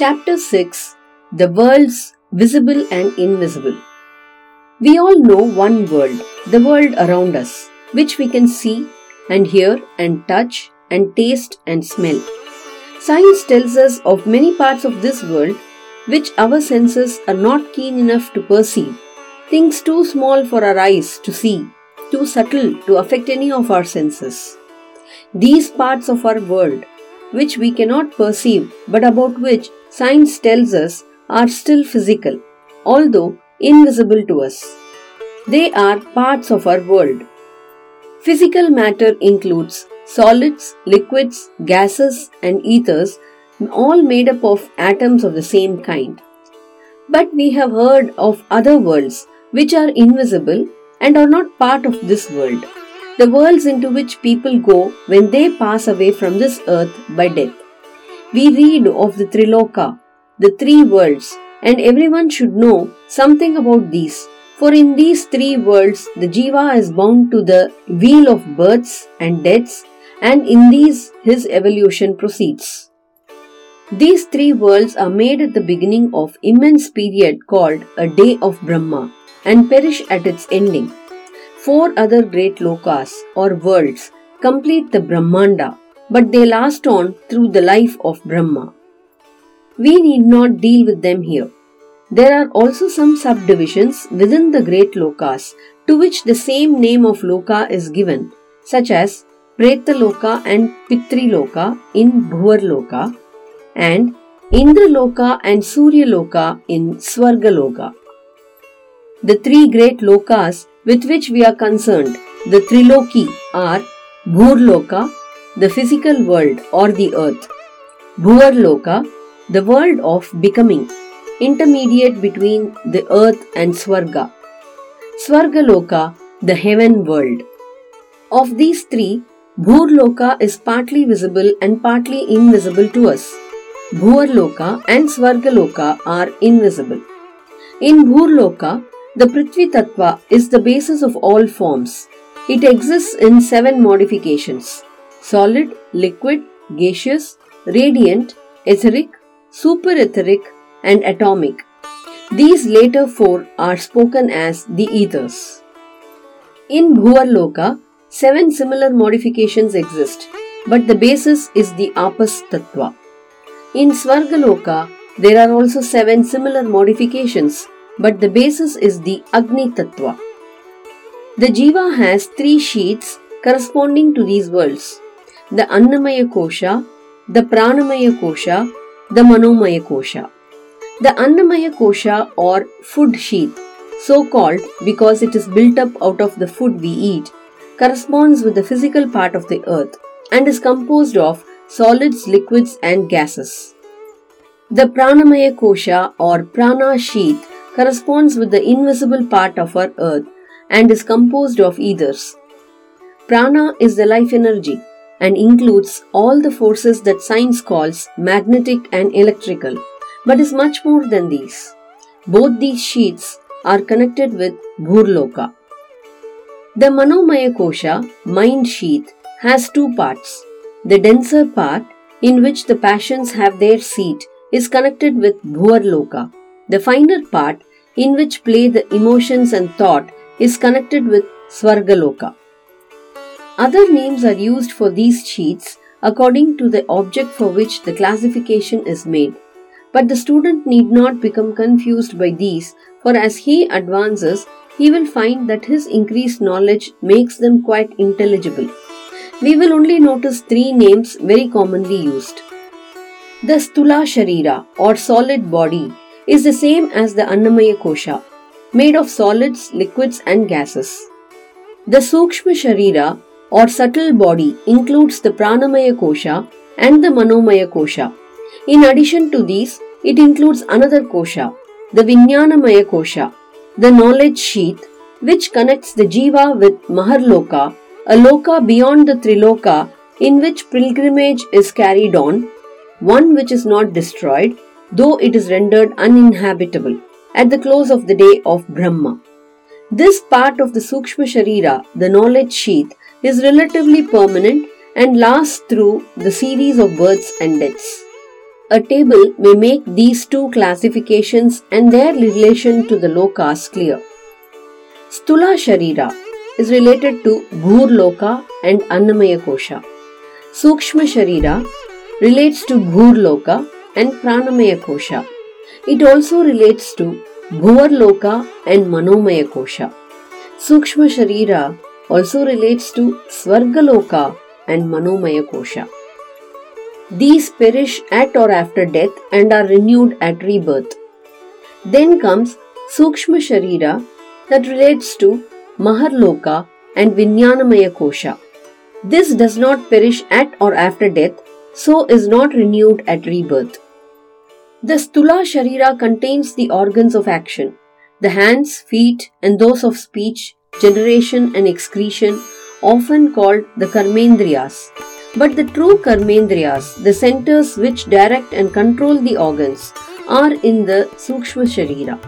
Chapter 6 The Worlds Visible and Invisible. We all know one world, the world around us, which we can see and hear and touch and taste and smell. Science tells us of many parts of this world which our senses are not keen enough to perceive, things too small for our eyes to see, too subtle to affect any of our senses. These parts of our world, which we cannot perceive but about which science tells us are still physical, although invisible to us. They are parts of our world. Physical matter includes solids, liquids, gases, and ethers, all made up of atoms of the same kind. But we have heard of other worlds which are invisible and are not part of this world, the worlds into which people go when they pass away from this earth by death. We read of the Triloka, the three worlds, and everyone should know something about these. For in these three worlds, the Jiva is bound to the wheel of births and deaths, and in these his evolution proceeds. These three worlds are made at the beginning of immense period called a day of Brahma and perish at its ending. Four other great lokas or worlds complete the Brahmanda, but they last on through the life of Brahma. We need not deal with them here. There are also some subdivisions within the great lokas to which the same name of loka is given, such as Pretaloka and Pitriloka in Bhuvarloka and Indraloka and Suryaloka in Swargaloka. The three great lokas with which we are concerned, the Triloki, are Bhurloka, the physical world or the earth, Bhuvarloka, the world of becoming, intermediate between the earth and Swarga, Swargaloka, the heaven world. Of these three, Bhurloka is partly visible and partly invisible to us. Bhuvarloka and Swargaloka are invisible. In Bhurloka, the Prithvi Tattva is the basis of all forms. It exists in seven modifications solid, liquid, gaseous, radiant, etheric, superetheric, and atomic. These later four are spoken as the ethers. In Bhuvarloka, seven similar modifications exist, but the basis is the Apas Tattva. In Swargaloka, there are also seven similar modifications, but the basis is the Agni Tattva. The Jiva has three sheets corresponding to these worlds the Annamaya Kosha, the Pranamaya Kosha, the Manomaya Kosha. The Annamaya Kosha or food sheath, so called because it is built up out of the food we eat, corresponds with the physical part of the earth and is composed of solids, liquids, and gases. The Pranamaya Kosha or Prana sheath corresponds with the invisible part of our earth and is composed of ethers. Prana is the life energy and includes all the forces that science calls magnetic and electrical, but is much more than these. Both these sheets are connected with Bhurloka. The Manomaya Kosha, mind sheath, has two parts. The denser part, in which the passions have their seat, is connected with Bhuvarloka the finer part, in which play the emotions and thought, is connected with Svargaloka. Other names are used for these sheets according to the object for which the classification is made. But the student need not become confused by these, for as he advances, he will find that his increased knowledge makes them quite intelligible. We will only notice three names very commonly used. The Stula Sharira or solid body is the same as the Annamaya Kosha, made of solids, liquids, and gases. The Sukshma Sharira or subtle body includes the Pranamaya Kosha and the Manomaya Kosha. In addition to these, it includes another Kosha, the Vijnanamaya Kosha, the knowledge sheath, which connects the Jiva with Maharloka, a loka beyond the Triloka in which pilgrimage is carried on, one which is not destroyed, though it is rendered uninhabitable at the close of the day of Brahma. This part of the Sukshma Sharira, the knowledge sheath, is relatively permanent and lasts through the series of births and deaths. a table may make these two classifications and their relation to the lokas clear. Stula Sharira is related to Bhur Loka and Annamaya Kosha. Sukshma Sharira relates to Bhur Loka and Pranamaya Kosha. It also relates to Bhuvar Loka and Manomaya Kosha. Sukshma Sharira also relates to Svargaloka and Manomaya Kosha. These perish at or after death and are renewed at rebirth. Then comes Sukshma Sharira that relates to Maharloka and Vijnanamaya Kosha. This does not perish at or after death, so is not renewed at rebirth. The Stula Sharira contains the organs of action, the hands, feet, and those of speech, generation, and excretion, often called the Karmendriyas. But the true Karmendriyas, the centers which direct and control the organs, are in the Sukshma Sharira.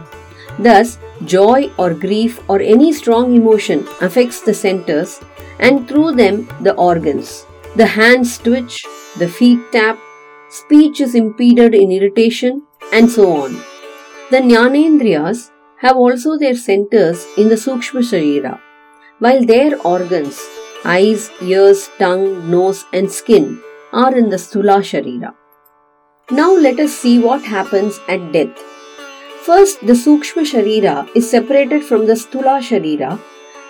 Thus, joy or grief or any strong emotion affects the centers and through them the organs. The hands twitch, the feet tap, speech is impeded in irritation, and so on. The Jnanendriyas have also their centers in the Sukshma Sharira, while their organs, eyes, ears, tongue, nose, and skin, are in the Stula Sharira. Now let us see what happens at death. First, the Sukshma Sharira is separated from the Stula Sharira,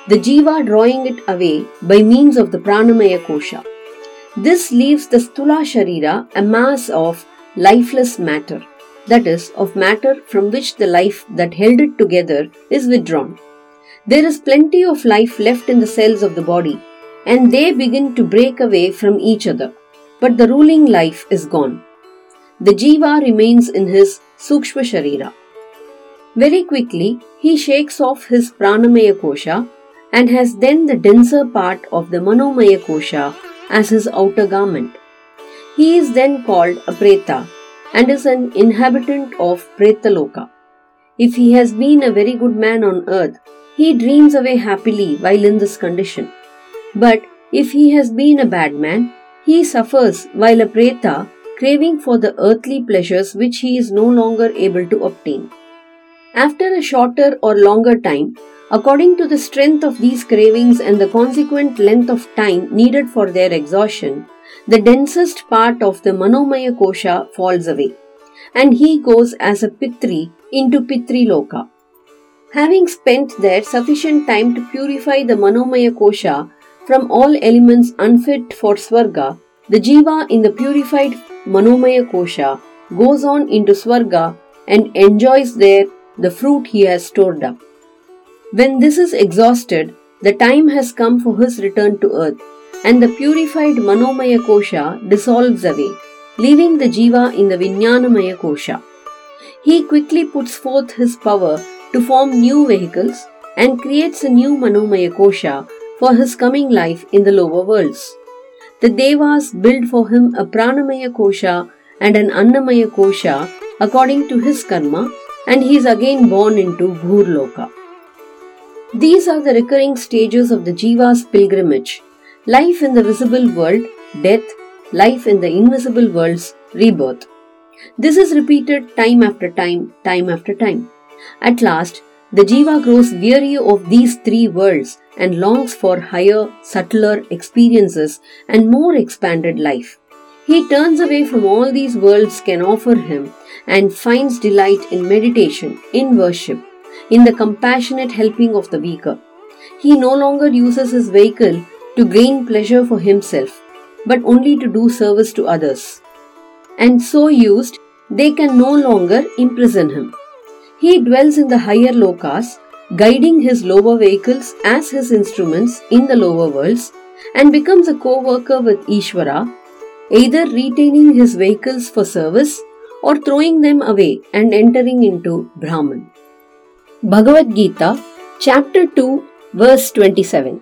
the Jiva drawing it away by means of the Pranamaya Kosha. This leaves the Stula Sharira a mass of lifeless matter, that is, of matter from which the life that held it together is withdrawn. There is plenty of life left in the cells of the body, and they begin to break away from each other, but the ruling life is gone. The Jiva remains in his Sukshma Sharira. Very quickly, he shakes off his Pranamaya Kosha and has then the denser part of the Manomaya Kosha as his outer garment. He is then called a Preta and is an inhabitant of Pretaloka. If he has been a very good man on earth, he dreams away happily while in this condition. But if he has been a bad man, he suffers while a Preta craving for the earthly pleasures which he is no longer able to obtain. After a shorter or longer time, According to the strength of these cravings and the consequent length of time needed for their exhaustion, the densest part of the Manomaya Kosha falls away, and he goes as a Pitri into Pitri Loka. Having spent there sufficient time to purify the Manomaya Kosha from all elements unfit for Swarga, the Jiva in the purified Manomaya Kosha goes on into Swarga and enjoys there the fruit he has stored up. When this is exhausted, the time has come for his return to earth, and the purified Manomaya Kosha dissolves away, leaving the Jiva in the Vijnanamaya Kosha. He quickly puts forth his power to form new vehicles and creates a new Manomaya Kosha for his coming life in the lower worlds. The Devas build for him a Pranamaya Kosha and an Annamaya Kosha according to his karma, and he is again born into Bhurloka. These are the recurring stages of the Jiva's pilgrimage life in the visible world, death, life in the invisible world's rebirth. This is repeated time after time, time after time. At last, the Jiva grows weary of these three worlds and longs for higher, subtler experiences and more expanded life. He turns away from all these worlds can offer him and finds delight in meditation, in worship, in the compassionate helping of the weaker. He no longer uses his vehicle to gain pleasure for himself, but only to do service to others. And so used, they can no longer imprison him. He dwells in the higher lokas, guiding his lower vehicles as his instruments in the lower worlds, and becomes a co worker with Ishvara, either retaining his vehicles for service or throwing them away and entering into Brahman. Gita chapter two verse twenty seven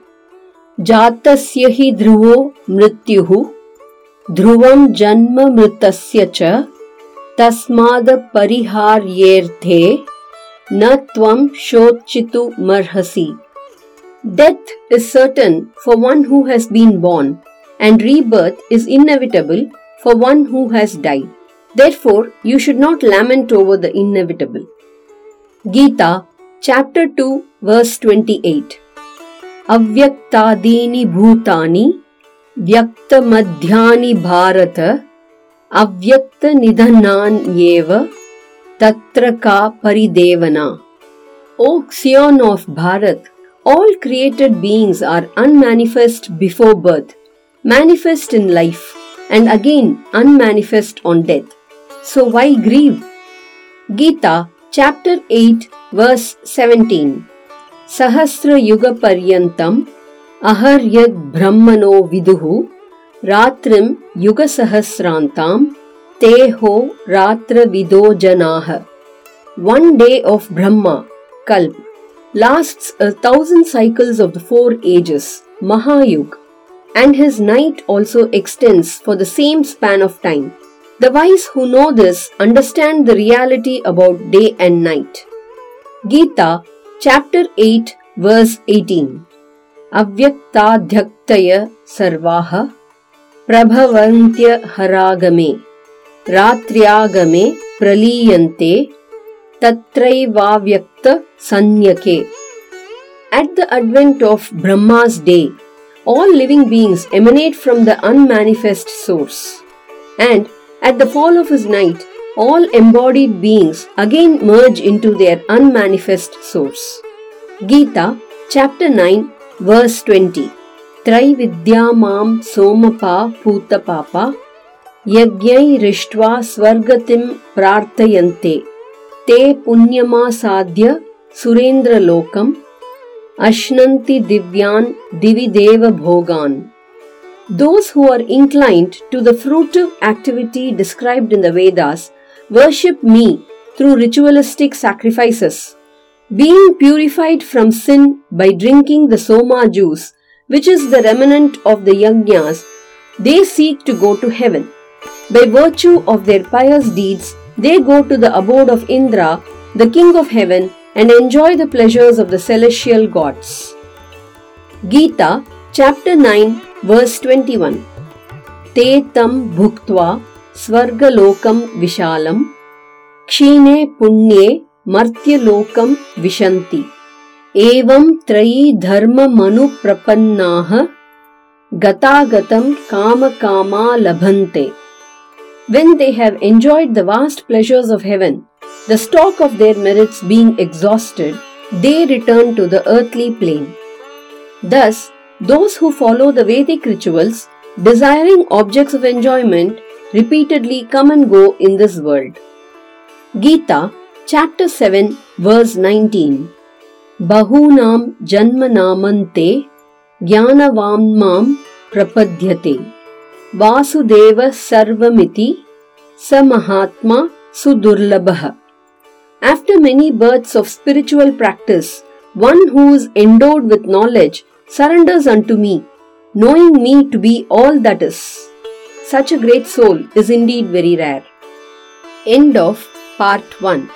जातस्य हि ध्रुवो मृत्यु, ध्रुवं जन्म मृतस्य च तस्माद् परिहार्येर्थे न death is certain for one who has been born and rebirth is inevitable for one who has died therefore you should not lament over the inevitable Gita chapter 2, verse 28. Avyaktadini bhutani, vyakta madhyani bharata, avyakta nidhanan yeva, tatra ka paridevana. O scion of Bharat, all created beings are unmanifest before birth, manifest in life, and again unmanifest on death. So why grieve? Gita, chapter 8, verse 17. Sahasra Yuga Paryantam Aharyad Brahmano Viduhu Ratrim Yuga Sahasrantam Teho Ratra Vido Janaha. One day of Brahma, Kalp, lasts a thousand cycles of the four ages, Mahayug, and his night also extends for the same span of time. The wise who know this understand the reality about day and night. Gita, chapter 8, verse 18. Avyaktadhyaktaya sarvaha prabhavantya haragame ratriagame praliyante tatraivavyakta sanyake. At the advent of Brahma's day, all living beings emanate from the unmanifest source. And at the fall of his night, all embodied beings again merge into their unmanifest source. Gita, chapter 9, verse 20. Traividyamam somapa puta papa yajnai swargatim prartayante te punyamasadya surendralokam ashnanti divyan divideva bhogan. Those who are inclined to the fruitive activity described in the Vedas Worship me through ritualistic sacrifices. Being purified from sin by drinking the Soma juice, which is the remnant of the Yajnas, they seek to go to heaven. By virtue of their pious deeds, they go to the abode of Indra, the king of heaven, and enjoy the pleasures of the celestial gods. Gita, chapter 9, verse 21. Te tam bhuktva स्वर्गलोकं विशालम् क्षीणे पुण्ये मर्त्यलोकं विशन्ति एवं त्रयी धर्ममनुप्रपन्नाः गतागतं कामकामा लभन्ते When they have enjoyed the vast pleasures of heaven, the stock of their merits being exhausted, they return to the earthly plane. Thus, those who follow the Vedic rituals, desiring objects of enjoyment, repeatedly come and go in this world. Gita, chapter 7, verse 19. Bahunam janmanamante jnanavamam prapadyate. Vasudeva sarvamiti samahatma sudurlabha. After many births of spiritual practice, one who is endowed with knowledge surrenders unto me, knowing me to be all that is. Such a great soul is indeed very rare. End of part 1